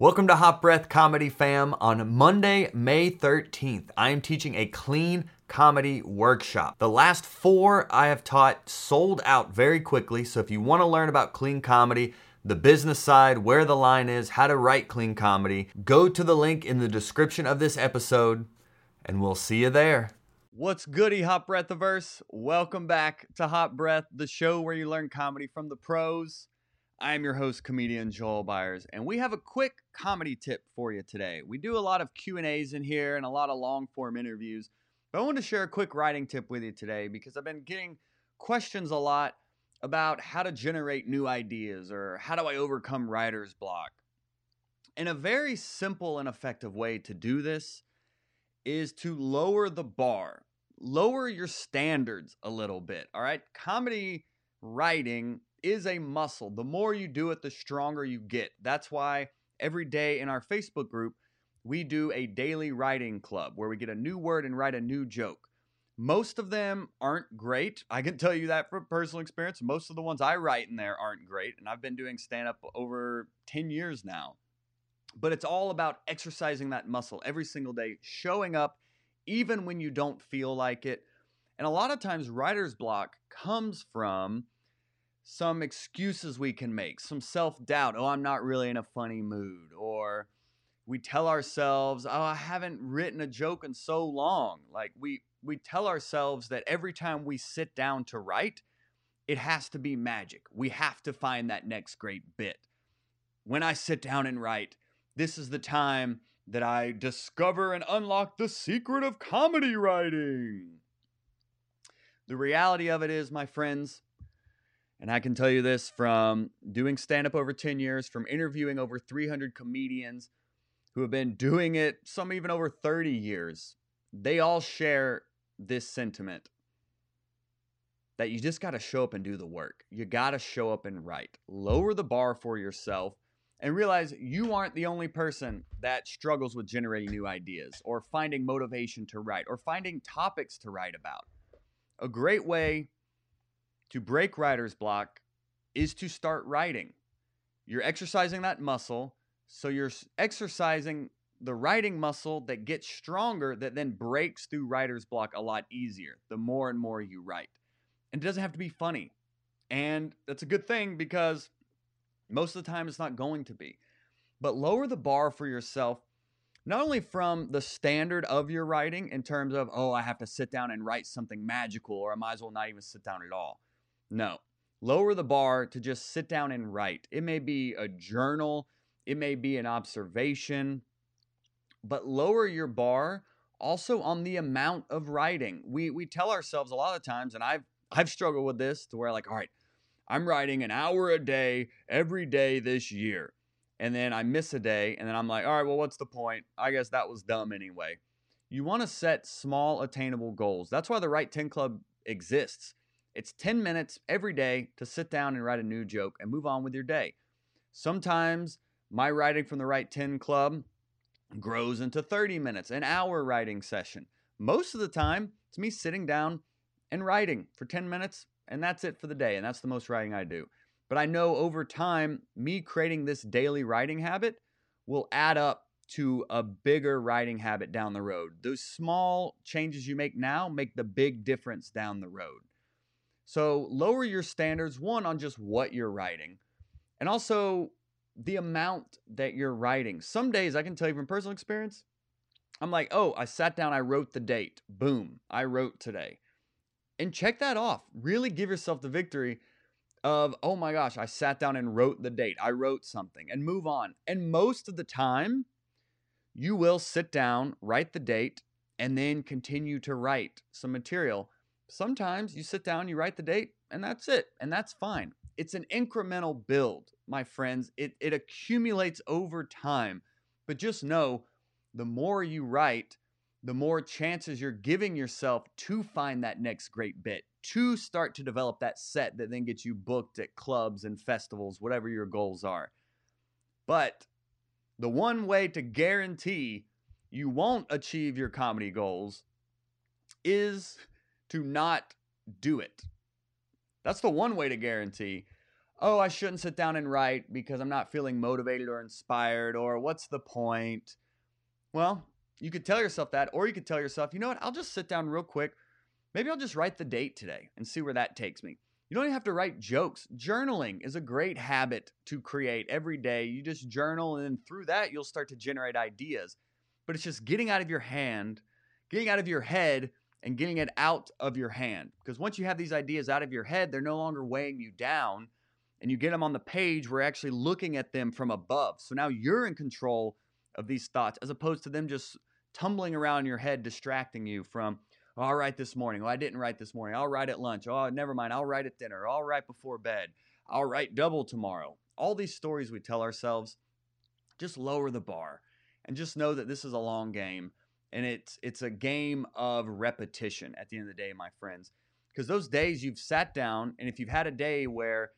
Welcome to Hot Breath Comedy Fam. On Monday, May 13th, I am teaching a clean comedy workshop. The last four I have taught sold out very quickly, so if you want to learn about clean comedy, the business side, where the line is, how to write clean comedy, go to the link in the description of this episode, and we'll see you there. What's goody, Hot Breathiverse? Welcome back to Hot Breath, the show where you learn comedy from the pros. I am your host, comedian Joel Byers, and we have a quick comedy tip for you today. We do a lot of Q and A's in here and a lot of long form interviews, but I want to share a quick writing tip with you today because I've been getting questions a lot about how to generate new ideas or how do I overcome writer's block. And a very simple and effective way to do this is to lower the bar, lower your standards a little bit. All right, comedy writing is a muscle. The more you do it, the stronger you get. That's why every day in our Facebook group, we do a daily writing club where we get a new word and write a new joke. Most of them aren't great. I can tell you that from personal experience. Most of the ones I write in there aren't great. And I've been doing stand up over 10 years now. But it's all about exercising that muscle every single day, showing up even when you don't feel like it. And a lot of times, writer's block comes from some excuses we can make, some self doubt. Oh, I'm not really in a funny mood. Or we tell ourselves, oh, I haven't written a joke in so long. Like we, we tell ourselves that every time we sit down to write, it has to be magic. We have to find that next great bit. When I sit down and write, this is the time that I discover and unlock the secret of comedy writing. The reality of it is, my friends, and I can tell you this from doing stand up over 10 years, from interviewing over 300 comedians who have been doing it, some even over 30 years. They all share this sentiment that you just got to show up and do the work. You got to show up and write. Lower the bar for yourself and realize you aren't the only person that struggles with generating new ideas or finding motivation to write or finding topics to write about. A great way to break writer's block is to start writing. You're exercising that muscle, so you're exercising the writing muscle that gets stronger that then breaks through writer's block a lot easier the more and more you write. And it doesn't have to be funny. And that's a good thing because most of the time it's not going to be. But lower the bar for yourself, not only from the standard of your writing in terms of, oh, I have to sit down and write something magical, or I might as well not even sit down at all. No. Lower the bar to just sit down and write. It may be a journal, it may be an observation, but lower your bar also on the amount of writing. We we tell ourselves a lot of times and I've I've struggled with this to where like all right, I'm writing an hour a day every day this year. And then I miss a day and then I'm like, all right, well what's the point? I guess that was dumb anyway. You want to set small attainable goals. That's why the Write 10 Club exists. It's 10 minutes every day to sit down and write a new joke and move on with your day. Sometimes my writing from the Write 10 Club grows into 30 minutes, an hour writing session. Most of the time, it's me sitting down and writing for 10 minutes, and that's it for the day. And that's the most writing I do. But I know over time, me creating this daily writing habit will add up to a bigger writing habit down the road. Those small changes you make now make the big difference down the road. So lower your standards, one, on just what you're writing, and also the amount that you're writing. Some days, I can tell you from personal experience, I'm like, oh, I sat down, I wrote the date. Boom, I wrote today. And check that off. Really give yourself the victory of, oh my gosh, I sat down and wrote the date. I wrote something and move on. And most of the time, you will sit down, write the date, and then continue to write some material Sometimes you sit down, you write the date, and that's it. And that's fine. It's an incremental build, my friends. It, it accumulates over time. But just know the more you write, the more chances you're giving yourself to find that next great bit, to start to develop that set that then gets you booked at clubs and festivals, whatever your goals are. But the one way to guarantee you won't achieve your comedy goals is to not do it. That's the one way to guarantee. oh, I shouldn't sit down and write because I'm not feeling motivated or inspired, or what's the point? Well, you could tell yourself that, or you could tell yourself, you know what, I'll just sit down real quick. Maybe I'll just write the date today and see where that takes me. You don't even have to write jokes. Journaling is a great habit to create every day. You just journal, and then through that, you'll start to generate ideas. But it's just getting out of your hand, getting out of your head, and getting it out of your hand. Because once you have these ideas out of your head, they're no longer weighing you down and you get them on the page, we're actually looking at them from above. So now you're in control of these thoughts as opposed to them just tumbling around your head, distracting you from, oh, I'll write this morning. Oh, I didn't write this morning. I'll write at lunch. Oh, never mind. I'll write at dinner. I'll write before bed. I'll write double tomorrow. All these stories we tell ourselves, just lower the bar and just know that this is a long game and it's it's a game of repetition at the end of the day, my friends. Because those days you've sat down and if you've had a day where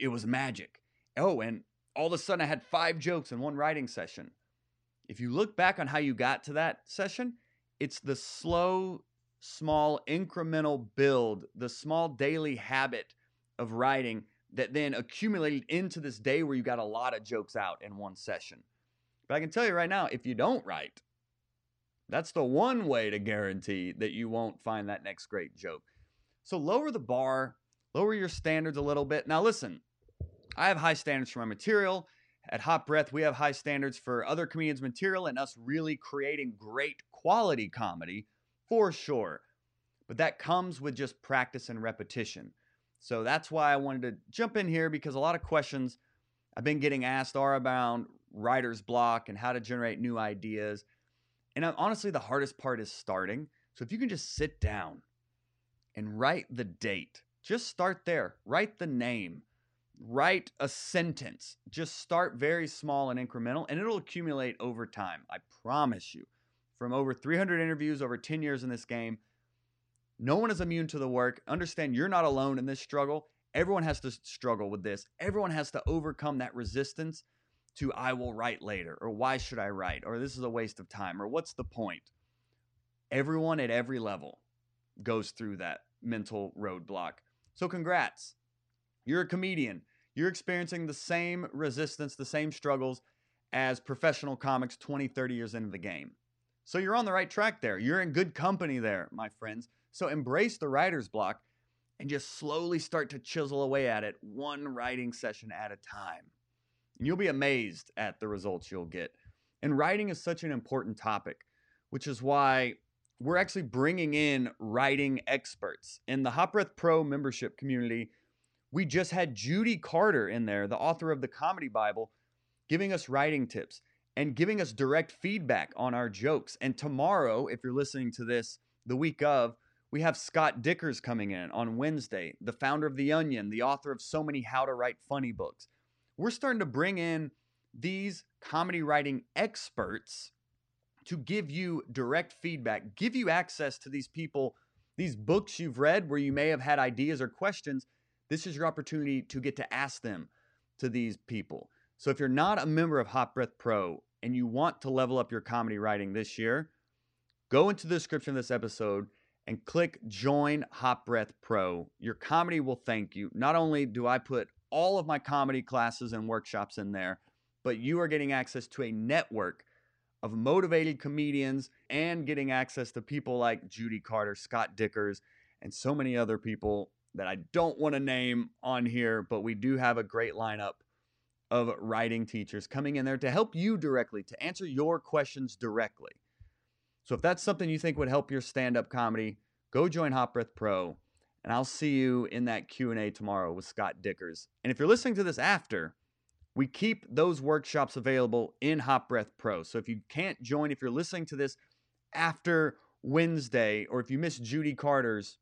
it was magic. Oh, and all of a sudden I had five jokes in one writing session. If you look back on how you got to that session, it's the slow, small, incremental build, the small daily habit of writing that then accumulated into this day where you got a lot of jokes out in one session. But I can tell you right now, if you don't write, that's the one way to guarantee that you won't find that next great joke. So lower the bar, lower your standards a little bit. Now, listen, I have high standards for my material. At Hot Breath, we have high standards for other comedians' material and us really creating great quality comedy for sure. But that comes with just practice and repetition. So that's why I wanted to jump in here because a lot of questions I've been getting asked are about writer's block and how to generate new ideas. And uh, honestly, the hardest part is starting. So if you can just sit down and write the date just start there. Write the name. Write a sentence. Just start very small and incremental, and it'll accumulate over time. I promise you. From over 300 interviews, over 10 years in this game, no one is immune to the work. Understand you're not alone in this struggle. Everyone has to struggle with this. Everyone has to overcome that resistance to I will write later, or why should I write, or this is a waste of time, or what's the point? Everyone at every level goes through that mental roadblock. So, congrats. You're a comedian. You're experiencing the same resistance, the same struggles as professional comics 20, 30 years into the game. So, you're on the right track there. You're in good company there, my friends. So, embrace the writer's block and just slowly start to chisel away at it, one writing session at a time. And you'll be amazed at the results you'll get. And writing is such an important topic, which is why we're actually bringing in writing experts. In the Hot Breath Pro membership community, we just had Judy Carter in there, the author of the Comedy Bible, giving us writing tips and giving us direct feedback on our jokes. And tomorrow, if you're listening to this the week of, we have Scott Dikkers coming in on Wednesday, the founder of The Onion, the author of so many How to Write Funny books. We're starting to bring in these comedy writing experts to give you direct feedback, give you access to these people, these books you've read where you may have had ideas or questions. This is your opportunity to get to ask them to these people. So if you're not a member of Hot Breath Pro and you want to level up your comedy writing this year, go into the description of this episode and click join Hot Breath Pro. Your comedy will thank you. Not only do I put all of my comedy classes and workshops in there, but you are getting access to a network of motivated comedians and getting access to people like Judy Carter, Scott Dikkers, and so many other people that I don't want to name on here, but we do have a great lineup of writing teachers coming in there to help you directly, to answer your questions directly. So if that's something you think would help your stand-up comedy, go join Hot Breath Pro, and I'll see you in that Q&A tomorrow with Scott Dikkers. And if you're listening to this after, we keep those workshops available in Hot Breath Pro. So if you can't join, if you're listening to this after Wednesday, or if you miss Judy Carter's,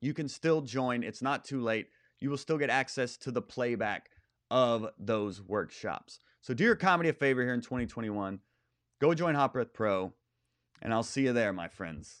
you can still join. It's not too late. You will still get access to the playback of those workshops. So do your comedy a favor here in 2021. Go join Hot Breath Pro, and I'll see you there, my friends.